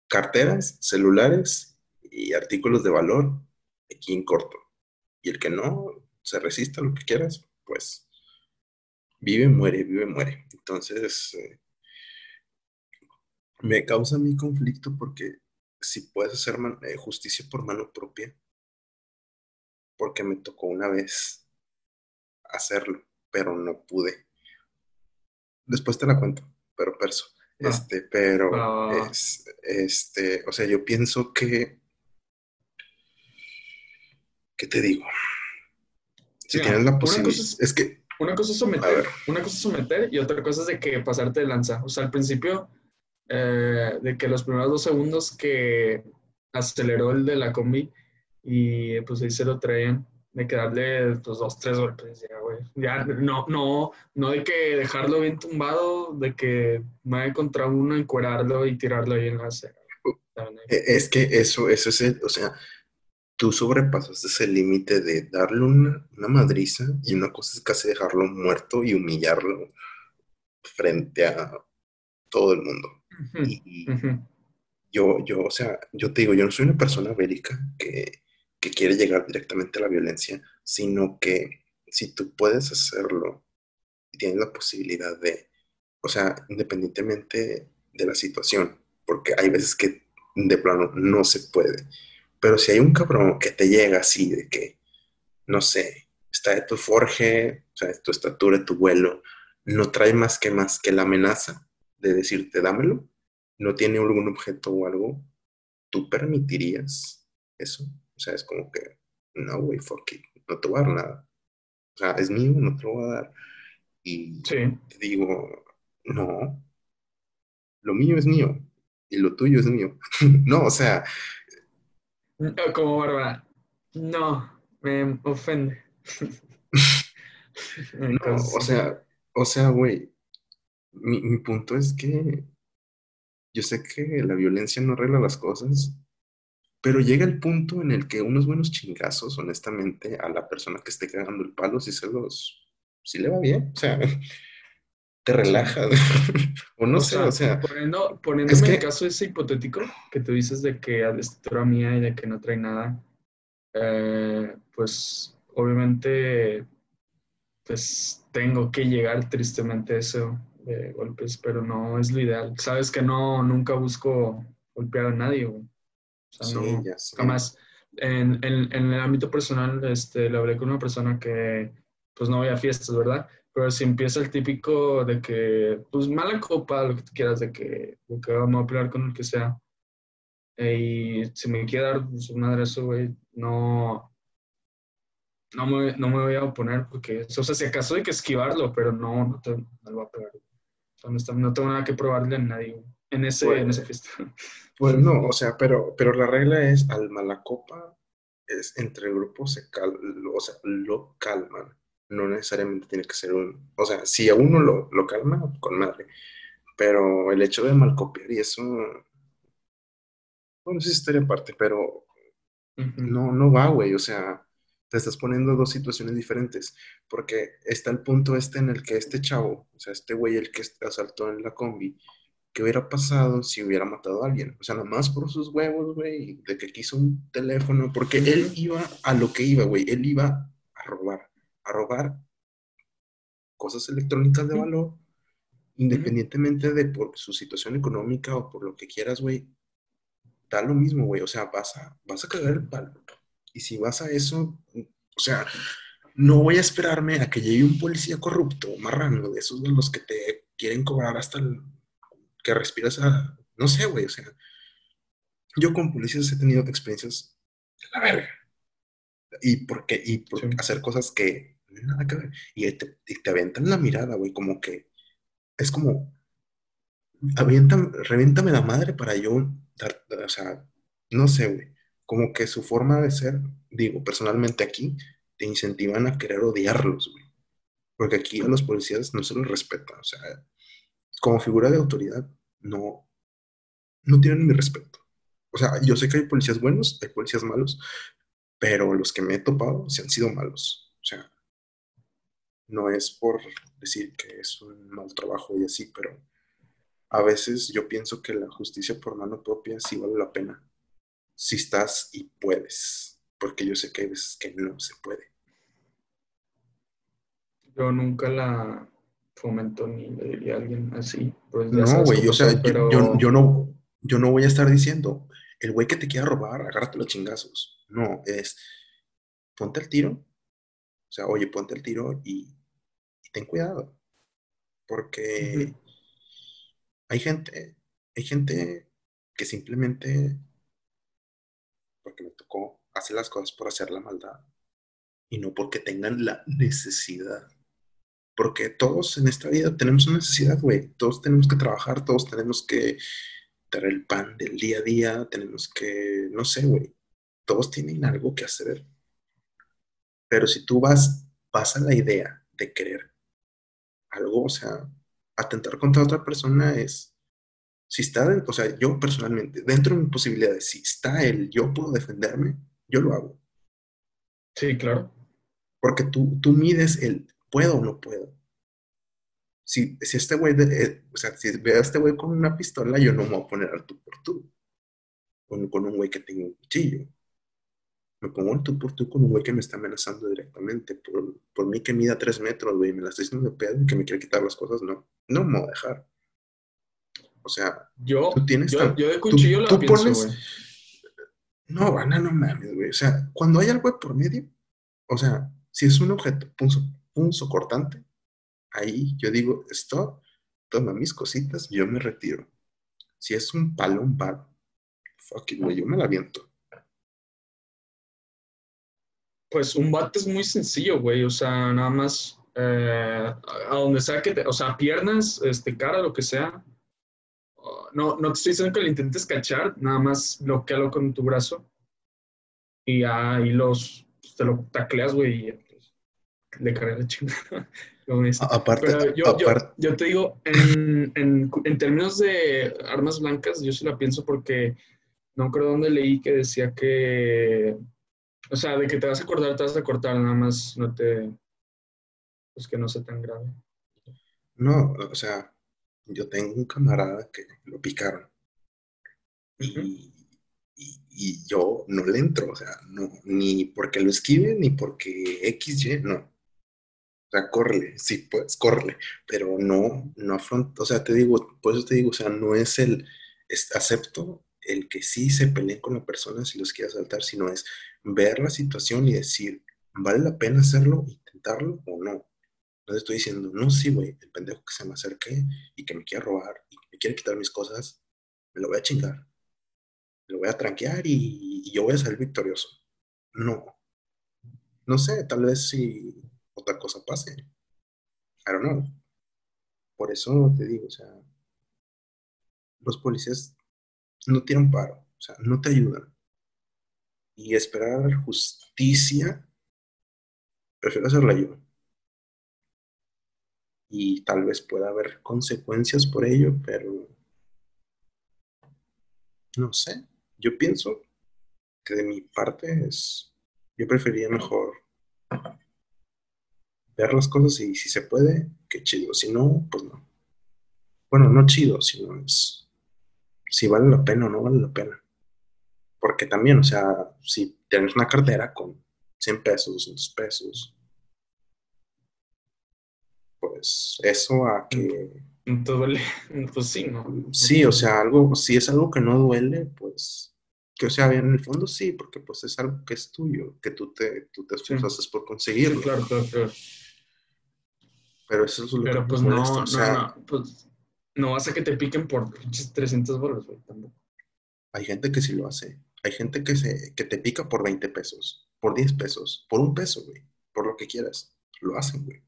Carteras, celulares y artículos de valor aquí en corto. Y el que no se resista a lo que quieras, pues vive, muere, vive, muere. Entonces, eh, me causa mi conflicto porque si puedes hacer eh, justicia por mano propia, porque me tocó una vez hacerlo, pero no pude. Después te la cuento pero perso. Este, pero es, este, o sea, yo pienso que, ¿qué te digo? Si tienes la posibilidad, es, que
una cosa es someter, una cosa es someter y otra cosa es de que pasarte de lanza. O sea, al principio, eh, de que los primeros dos segundos que aceleró el de la combi y pues ahí se lo traían, de que darle pues, dos, tres golpes, ya, güey. Ya, no, no, no de que dejarlo bien tumbado, de que vaya contra uno, encuerarlo y tirarlo ahí en la acera.
E, es que eso, eso es el, o sea, tú sobrepasaste ese límite de darle una, una madriza y una cosa es casi dejarlo muerto y humillarlo frente a todo el mundo. Y, yo, yo, o sea, yo te digo, yo no soy una persona bélica que que quiere llegar directamente a la violencia, sino que si tú puedes hacerlo y tienes la posibilidad de, o sea, independientemente de la situación, porque hay veces que de plano no se puede, pero si hay un cabrón que te llega así de que, no sé, está de tu forje, o sea, tu estatura, tu vuelo, no trae más que más que la amenaza de decirte dámelo, no tiene algún objeto o algo, ¿tú permitirías eso? O sea, es como que, no, güey, fuck it, no te voy a dar nada. O sea, es mío, no te lo voy a dar. Y te digo, no, lo mío es mío y lo tuyo es mío. no, o sea.
Como Bárbara, no, me ofende.
no, o sea, o sea, güey, mi, mi punto es que yo sé que la violencia no arregla las cosas, pero llega el punto en el que unos buenos chingazos, honestamente, a la persona que esté cagando el palo, si se los, si le va bien, o sea, te relaja, o no sé, o sea.
Poniendo, poniéndome en el caso ese hipotético que tú dices de que a la mía y de que no trae nada, eh, pues obviamente, pues tengo que llegar tristemente a eso golpes, pero no es lo ideal. Sabes que no, nunca busco golpear a nadie, O sea, no, jamás. En, en, en, el ámbito personal, este, le hablé con una persona que, pues no voy a fiestas, ¿verdad? Pero si empieza el típico de que, pues mala copa, lo que tú quieras, de que, de que vamos a pelear con el que sea. y si me quiere dar su madre eso, güey, no, no me, no me voy a oponer porque, o sea, si acaso hay que esquivarlo, pero no, no te, no lo voy a pegar no, tengo nada que probarle a nadie en ese, en pues, ese festival.
Pues no, o sea, pero, pero la regla es al malacopa, es entre el grupo se cal, o sea, lo calman. No necesariamente tiene que ser un, o sea, si a uno lo, lo calma, con madre. Pero el hecho de malcopiar y eso, bueno, es historia aparte, pero no, no va, güey, o sea, te estás poniendo dos situaciones diferentes, porque está el punto este en el que este chavo, o sea, este güey el que asaltó en la combi, ¿qué hubiera pasado si hubiera matado a alguien? O sea, nada más por sus huevos, güey, de que quiso un teléfono, porque él iba a lo que iba, güey, él iba a robar, a robar cosas electrónicas de valor, independientemente de por su situación económica o por lo que quieras, güey, da lo mismo, güey, o sea, vas a, vas a cagar el palo y si vas a eso, o sea, no voy a esperarme a que llegue un policía corrupto, marrano, de esos de los que te quieren cobrar hasta el, que respiras a, no sé, güey, o sea, yo con policías he tenido experiencias de la verga. Y porque, y por hacer cosas que nada que ver. Y te, te aventan la mirada, güey, como que es como, avientan, reviéntame la madre para yo dar, o sea, no sé, güey como que su forma de ser, digo, personalmente aquí, te incentivan a querer odiarlos, güey. Porque aquí a los policías no se los respetan, o sea, como figura de autoridad, no, no tienen mi respeto. O sea, yo sé que hay policías buenos, hay policías malos, pero los que me he topado se han sido malos. O sea, no es por decir que es un mal trabajo y así, pero a veces yo pienso que la justicia por mano propia sí vale la pena si estás y puedes, porque yo sé que hay veces que no se puede.
Yo nunca la fomento ni le diría a alguien así.
Pues no, güey, o sea, yo, yo, no, yo no voy a estar diciendo, el güey que te quiera robar, agárrate los chingazos. No, es, ponte el tiro. O sea, oye, ponte el tiro y, ten cuidado. Porque hay gente, hay gente que simplemente porque me tocó hacer las cosas por hacer la maldad y no porque tengan la necesidad. Porque todos en esta vida tenemos una necesidad, güey. Todos tenemos que trabajar, todos tenemos que dar el pan del día a día, tenemos que, no sé, güey. Todos tienen algo que hacer. Pero si tú vas, vas a la idea de querer algo, o sea, atentar contra otra persona es, si está, o sea, yo personalmente, dentro de mis posibilidades, si está él, yo puedo defenderme, yo lo hago.
Sí, claro.
Porque tú, tú mides el puedo o no puedo. Si, si este güey, eh, o sea, si ve a este güey con una pistola, yo no me voy a poner al tú por tú. Con, con un güey que tenga un cuchillo. Me pongo al tú por tú con un güey que me está amenazando directamente. Por, por mí que mida tres metros, güey, me la estoy haciendo de pedo y que me quiere quitar las cosas, no. No me voy a dejar. O sea,
yo, tú tienes yo, yo de cuchillo tú, lo
pienso, pones... No, van no mames, güey. O sea, cuando hay algo por medio, o sea, si es un objeto punzo, cortante, ahí yo digo, stop, toma mis cositas, yo me retiro. Si es un palo, un bat, fuck it, güey, yo me la aviento.
Pues un bat es muy sencillo, güey. O sea, nada más eh, a donde sea que te, o sea, piernas, este, cara, lo que sea. No, no te estoy diciendo que lo intentes cachar, nada más bloquealo con tu brazo. Y ahí los, pues, te lo tacleas, güey, y pues, le cargas la chingada.
aparte,
Pero yo, yo, te digo, en, en, en, términos de armas blancas, yo sí la pienso porque no creo dónde leí que decía que, o sea, de que te vas a cortar, te vas a cortar, nada más no te, pues que no sea tan grave.
No, o sea, yo tengo un camarada que lo picaron. Y, y, yo no le entro, o sea, no, ni porque lo esquive, ni porque XY, no. O sea, córrele, sí, pues, córrele, pero no, no afronta, o sea, te digo, por eso te digo, o sea, no es el, acepto el que sí se peleen con la persona si los quiere saltar, sino es ver la situación y decir, ¿vale la pena hacerlo, intentarlo o no? Entonces estoy diciendo, no, sí, güey, el pendejo que se me acerque y que me quiera robar y me quiere quitar mis cosas, me lo voy a chingar. Me lo voy a tranquear y, yo voy a salir victorioso. No. No sé, tal vez si otra cosa pase. I don't know. Por eso te digo, o sea, los policías no tienen paro, o sea, no te ayudan. Y esperar justicia, prefiero hacerla yo y tal vez pueda haber consecuencias por ello, pero no sé. Yo pienso que de mi parte es, yo preferiría mejor ver las cosas y si se puede, qué chido. Si no, pues no. Bueno, no chido, sino es si vale la pena o no vale la pena. Porque también, o sea, si tienes una cartera con 100 pesos, 200 pesos, pues eso a que...
duele, pues sí, ¿no?
Sí, o sea, algo, si es algo que no duele, pues, que o sea, en el fondo sí, porque pues es algo que es tuyo, que tú te, tú te esfuerzas por conseguirlo.
claro, claro, claro.
Pero eso es lo
Pero pues no, no, no, pues no hace que te piquen por 300 bolas, güey, tampoco.
Hay gente que sí lo hace. Hay gente que, se, que te pica por 20 pesos, por 10 pesos, por un peso, güey, por lo que quieras. Lo hacen, güey.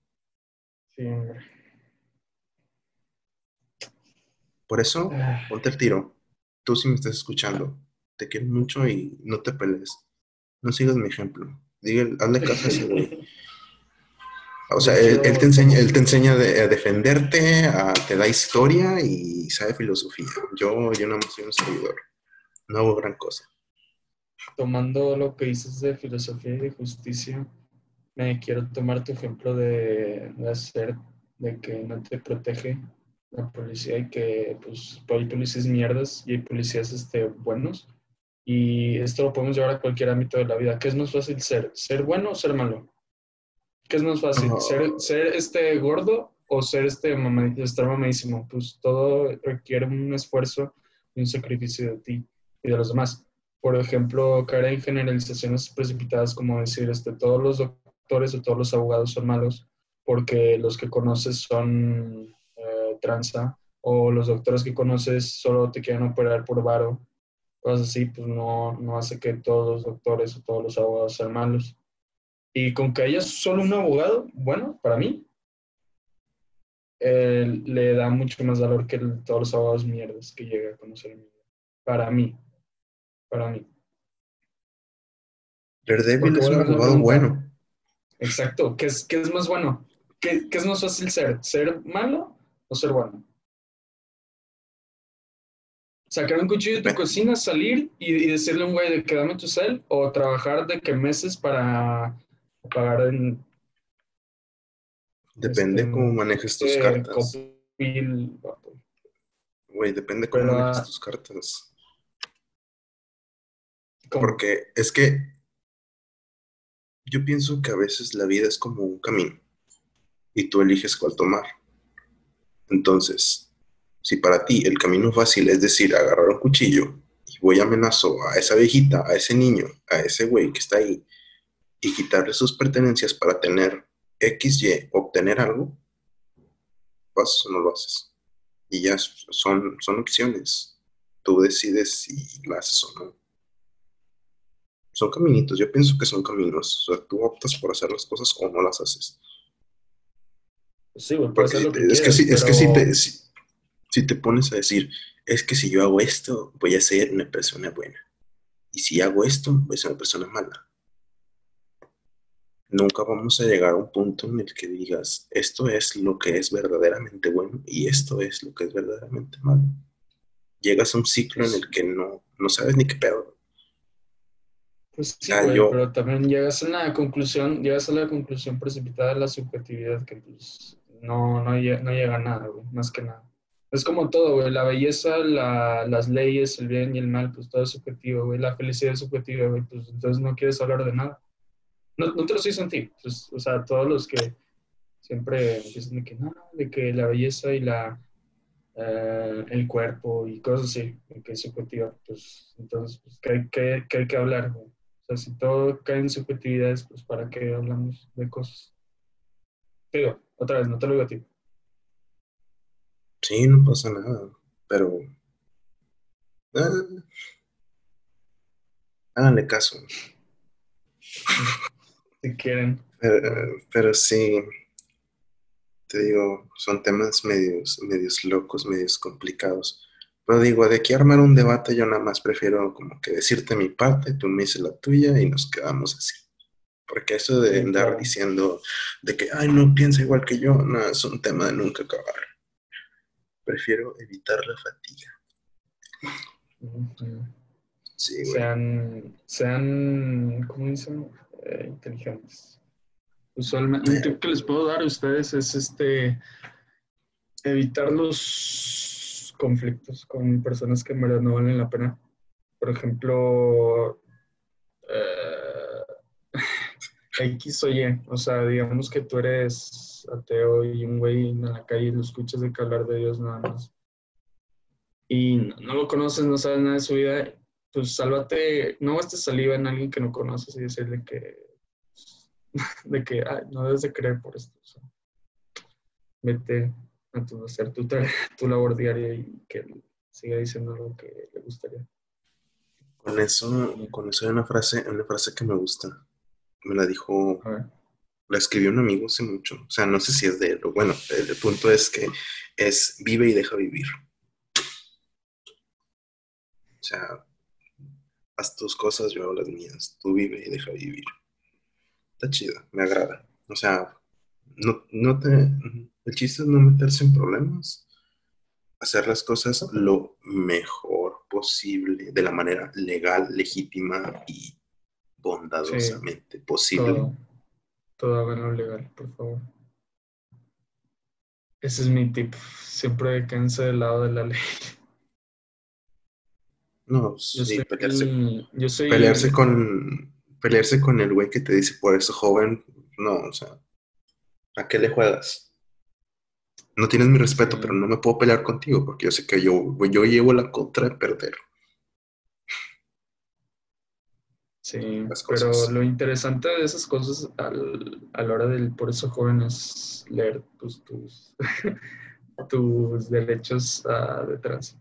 Por eso, ah. ponte el tiro. Tú si me estás escuchando, te quiero mucho y no te pelees. No sigas mi ejemplo. Dígale, hazle caso a ese güey. O sea, él, te enseña, él te enseña a defenderte, te da historia y sabe filosofía. Yo, yo no soy un servidor. No hago gran cosa.
Tomando lo que dices de filosofía y de justicia, me quiero tomar tu ejemplo de, hacer, de que no te protege la policía y que pues hay policías mierdas y hay policías este, buenos. Y esto lo podemos llevar a cualquier ámbito de la vida. ¿Qué es más fácil ser? ¿Ser bueno o ser malo? ¿Qué es más fácil? ¿Ser, ser este gordo o ser este estar mamadísimo? Pues todo requiere un esfuerzo y un sacrificio de ti y de los demás. Por ejemplo, caer en generalizaciones precipitadas como decir, este, todos los o todos los abogados son malos porque los que conoces son eh, tranza o los doctores que conoces solo te quieren operar por varo, cosas así, pues no, no hace que todos los doctores o todos los abogados sean malos. Y con que haya solo un abogado, bueno, para mí, eh, le da mucho más valor que todos los abogados mierdas que llega a conocer Para mí, para mí.
Daredevil es un abogado bueno.
Exacto. ¿Qué es, qué es más bueno? ¿Qué, ¿Qué, es más fácil ser? ¿Ser malo o ser bueno? Sacar un cuchillo de tu cocina, salir y, decirle a un güey de que dame tu cel o trabajar de que meses para pagar en...
Depende este, cómo manejes tus cartas. Güey, depende cómo manejes tus cartas. Porque es que yo pienso que a veces la vida es como un camino y tú eliges cuál tomar. Entonces, si para ti el camino fácil es decir, agarrar un cuchillo y voy amenazo a esa viejita, a ese niño, a ese güey que está ahí y quitarle sus pertenencias para tener X, Y, obtener algo, pues no lo haces. Y ya son, son opciones. tú decides si lo haces o no. Son caminitos, yo pienso que son caminos. O sea, tú optas por hacer las cosas o no las haces.
Sí, pues
es, que si, es que si te, si te pones a decir, es que si yo hago esto, voy a ser una persona buena. Y si hago esto, voy a ser una persona mala. Nunca vamos a llegar a un punto en el que digas, esto es lo que es verdaderamente bueno y esto es lo que es verdaderamente malo. Llegas a un ciclo en el que no, no sabes ni qué pedo.
Pues sí, pero también llegas a la conclusión, llegas a la conclusión precipitada de la subjetividad que pues no, no, llega a nada, más que nada. Es como todo, güey, la belleza, las leyes, el bien y el mal, pues todo es subjetivo, güey, la felicidad es subjetiva, güey, pues entonces no quieres hablar de nada. No, no te lo estoy en ti, pues, o sea, todos los que siempre empiezan de que no, de que la belleza y la, eh, el cuerpo y cosas así, que es subjetiva, pues entonces, pues, que, hay, que, que hay que hablar, güey. O sea, si todo cae en subjetividades, pues ¿para qué hablamos de cosas? Digo, otra vez, no te lo digo a ti.
Sí, no pasa nada, pero... Ah, háganle caso.
Si quieren.
Pero, sí, te digo, son temas medios, medios locos, medios complicados. Pero digo, de aquí armar un debate, yo nada más prefiero como que decirte mi parte, tú me dices la tuya y nos quedamos así. Porque eso de andar diciendo de que, ay, no piensa igual que yo, no, es un tema de nunca acabar. Prefiero evitar la fatiga.
Sí, sean, sean, ¿cómo dicen? Eh, inteligentes. Usualmente, un tip que les puedo dar a ustedes es este evitar los conflictos con personas que en verdad no valen la pena. Por ejemplo, X o Y. O sea, digamos que tú eres ateo y un güey en la calle lo escuchas de que hablar de Dios nada más. Y no, lo conoces, no sabes nada de su vida, pues sálvate, no gastes saliva en alguien que no conoces y decirle que, de que, no debes de creer por esto. O vete a tu, hacer tu, tu labor diaria y que siga diciendo lo que le gustaría.
Con eso, con eso hay una frase, una frase que me gusta me la dijo, la escribió un amigo hace mucho, o sea, no sé si es de él, bueno, el, punto es que es vive y deja vivir. O sea, haz tus cosas, yo hago las mías, tú vive y deja vivir. Está chido, me agrada. O sea, no, no te, el chiste es no meterse en problemas, hacer las cosas lo mejor posible, de la manera legal, legítima y bondadosamente posible.
Todo, todo lo legal, por favor. Ese es mi tip. Siempre quédense del lado de la ley.
No, sí, pelearse, pelearse con pelearse con el güey que te dice por eso joven, no, o sea, ¿a qué le juegas? No tienes mi respeto, pero no me puedo pelear contigo porque yo sé que yo, yo llevo la contra de perder.
Sí, pero lo interesante de esas cosas al, a la hora del por eso joven es leer pues, tus, tus derechos uh, de tránsito.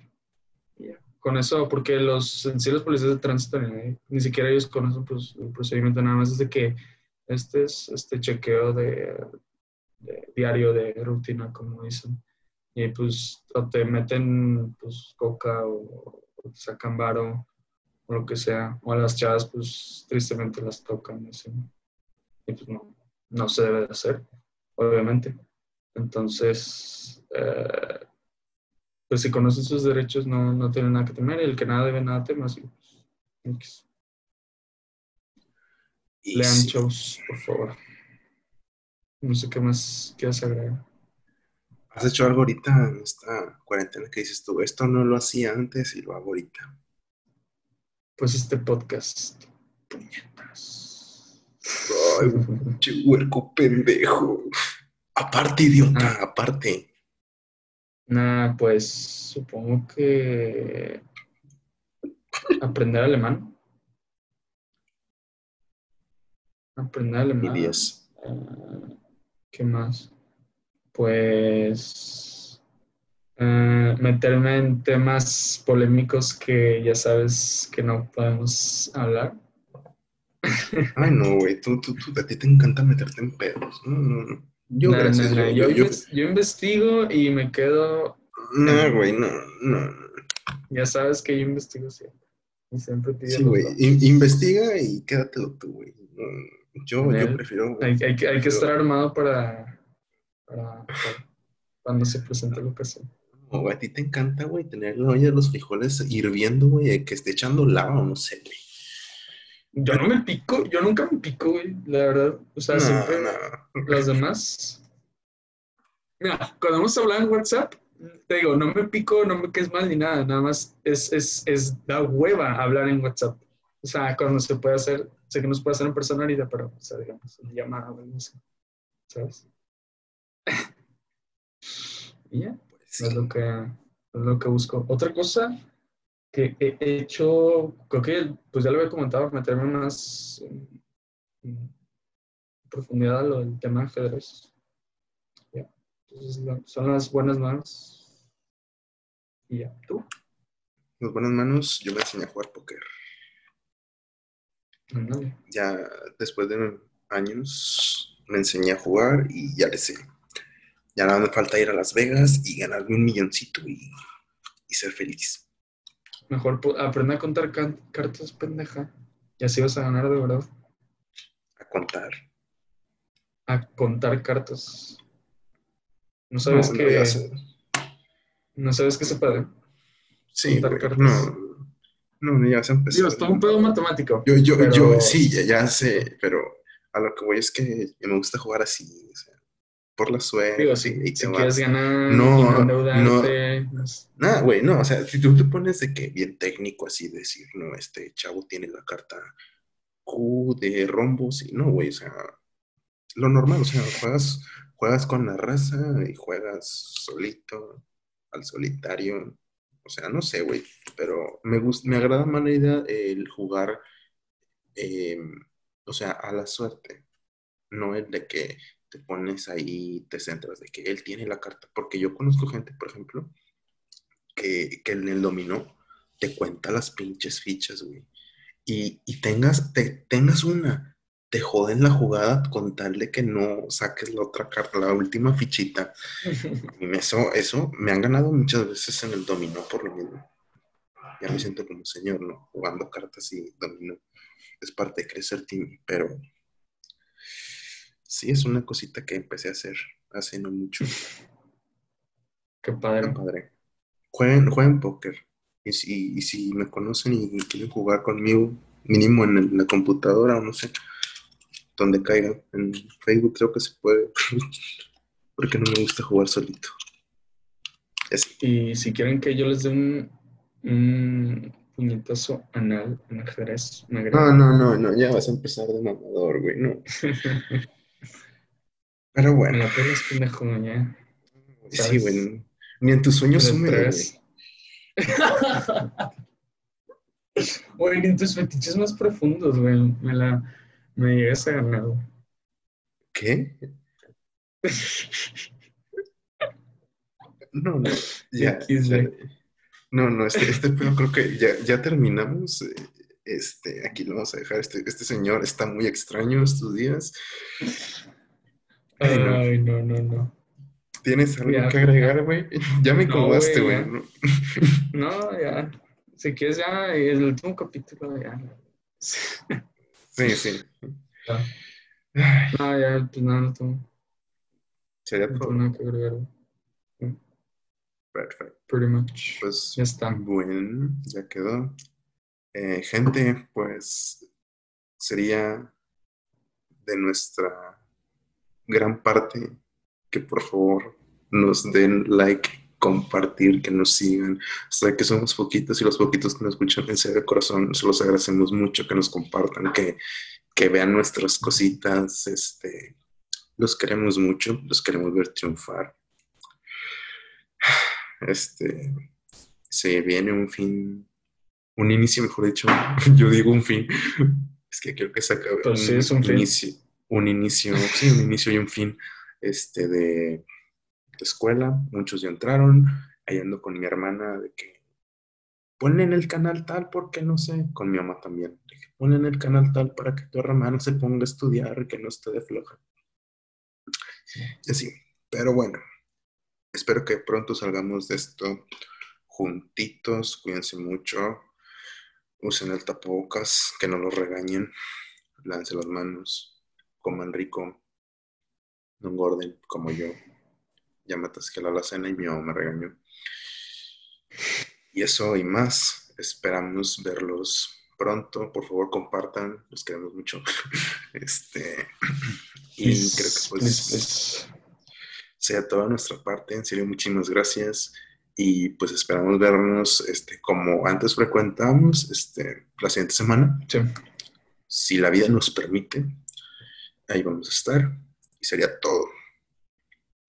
Con eso, porque los, en sí los policías de tránsito ni, siquiera ellos conocen pues, el procedimiento, nada más es de que este es este chequeo de, diario de rutina, como dicen. Y pues o te meten pues coca o, o te sacan varo o lo que sea, o a las chavas pues tristemente las tocan, y pues no, no se debe de hacer, obviamente. Entonces, eh, pues si conocen sus derechos no, no tienen nada que temer, y el que nada debe, nada tema, así pues, Lean shows, por favor. No sé qué más quieras agregar.
¿Has hecho algo ahorita en esta cuarentena que dices tú? Esto no lo hacía antes y lo hago ahorita
pues este podcast. Puñetas.
Ay, huerco pendejo. Aparte, idiota, ah. aparte.
Nah, pues supongo que aprender alemán. Aprender alemán.
Y
ah, ¿Qué más? Pues eh, meterme en temas polémicos que ya sabes que no podemos hablar.
Ay, no, güey, tú, tú, tú, a ti te encanta meterte en pedos. No, no, no.
Yo, gracias, yo, yo, investigo y me quedo.
No, güey, no, no.
Ya sabes que yo investigo siempre. Y siempre te
Sí, güey, investiga y quédatelo tú, güey. Yo, yo prefiero.
Hay, hay, que, hay que estar armado para, para, cuando se presente la ocasión.
No, a ti te encanta, güey, tener la olla de los frijoles hirviendo, güey, que esté echando lava o no sé, güey.
Yo no me pico, yo nunca me pico, güey, la verdad. O sea, siempre las demás. Mira, cuando hemos hablado en WhatsApp, te digo, no me pico, no me quedes mal ni nada, nada más es, es, es da hueva hablar en WhatsApp. O sea, cuando se puede hacer, sé que no se puede hacer en persona ahorita, pero, o sea, digamos, en llamada o no sé, ¿sabes? y ya, pues es, lo que, es lo que busco. Otra cosa que he hecho, creo que, pues ya lo había comentado, meterme más en, profundidad a lo del tema de ajedrez. Ya. Entonces, son las buenas manos. Y ya, ¿tú?
Las buenas manos, yo me enseñé a jugar póker. Ya después de años me enseñé a jugar y ya le sé. Ya nada me falta ir a Las Vegas y ganarme un milloncito y, y ser feliz.
Mejor aprende a contar cartas, pendeja. Y así vas a ganar de verdad.
A contar.
A contar cartas. ¿No sabes que... No, sabes que se puede?
Sí, no, no, ya se empezó.
Digo, es todo un pedo matemático.
Yo, yo, yo, sí, ya, sé, pero a lo que voy es que me gusta jugar así, o sea, por la suerte.
Digo, si, y si quieres ganar, no, no, pues.
nada, güey, no, o sea, si tú te pones de que bien técnico así, decir, no, este chavo tiene la carta Q de rombos, y no, güey, o sea, lo normal, o sea, juegas, juegas con la raza y juegas solito, al solitario, o sea, no sé, güey, pero me, gusta, me agrada más la idea el jugar, em, o sea, a la suerte, no el de que te pones ahí, te centras, de que él tiene la carta, porque yo conozco gente, por ejemplo, que, en el dominó te cuenta las pinches fichas, güey, y, tengas, te, tengas una te joden la jugada con tal de que no saques la otra carta, la última fichita. eso, eso me han ganado muchas veces en el dominó por lo mismo. Ya me siento como señor, ¿no? Jugando cartas y dominó. Es parte de crecer team, pero sí es una cosita que empecé a hacer hace no mucho.
Qué padre.
Qué padre. Jueguen, jueguen póker. Y si, y si me conocen y quieren jugar conmigo, mínimo en la computadora o no sé, donde caiga. En Facebook creo que se puede, porque no me gusta jugar solito.
Y si quieren que yo les dé un, un puñetazo anal en ajedrez,
me No, no, no, no, ya vas a empezar de mamador, güey, no. Pero bueno.
la pelas pendejo, ya.
Sí, güey. Ni en tus sueños húmedos,
güey. ni en tus fetiches más profundos, güey. Me la me llegas a ganar.
¿Qué? No, no, ya. no, no, este, este creo que ya, ya terminamos. Este, aquí lo vamos a dejar. Este, este señor está muy extraño estos días.
Ay, no, no, no.
¿Tienes algo que agregar, güey? Ya me incomodaste, güey.
No. ya. Si quieres, ya el último capítulo, ya.
Sí, sí.
No, ya, pues nada, no tengo.
Sería todo.
nada que agregar.
Perfecto.
Pretty much.
Pues
ya está.
Bueno, ya quedó. Eh, gente, pues sería de nuestra gran parte que por favor nos den like, compartir, que nos sigan. Sé que somos poquitos y los poquitos que nos escuchan en serio de corazón, se los agradecemos mucho que nos compartan, que que vean nuestras cositas, este, los queremos mucho, los queremos ver triunfar. Este, se viene un fin, un inicio, mejor dicho, yo digo un fin, es que creo que se acabe.
Pues un, es un,
inicio, un inicio, sí, un inicio y un fin, este, de, escuela, muchos ya entraron, ahí ando con mi hermana de que ponle en el canal tal porque no sé, con mi mamá también. Ponle en el canal tal para que tu hermana se ponga a estudiar y que no esté de floja. Y así, pero bueno, espero que pronto salgamos de esto juntitos, cuídense mucho, usen el tapabocas, que no los regañen, lance las manos, coman rico, no engorden como yo. Ya me atasqué la cena y mi mamá me regañó. Y eso y más, esperamos verlos pronto. Por favor, compartan, los queremos mucho. Este, y creo que pues sea toda nuestra parte. En serio, muchísimas gracias. Y pues esperamos vernos este, como antes frecuentamos este, la siguiente semana. Si la vida nos permite, ahí vamos a estar. Y sería todo.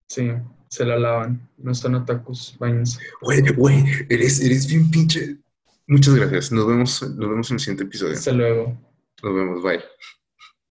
Sí, se la lavan. No están otakus, váyanse.
Güey, güey, eres, eres bien pinche. Muchas gracias. Nos vemos, nos vemos en el siguiente episodio.
Hasta luego.
Nos vemos, bye.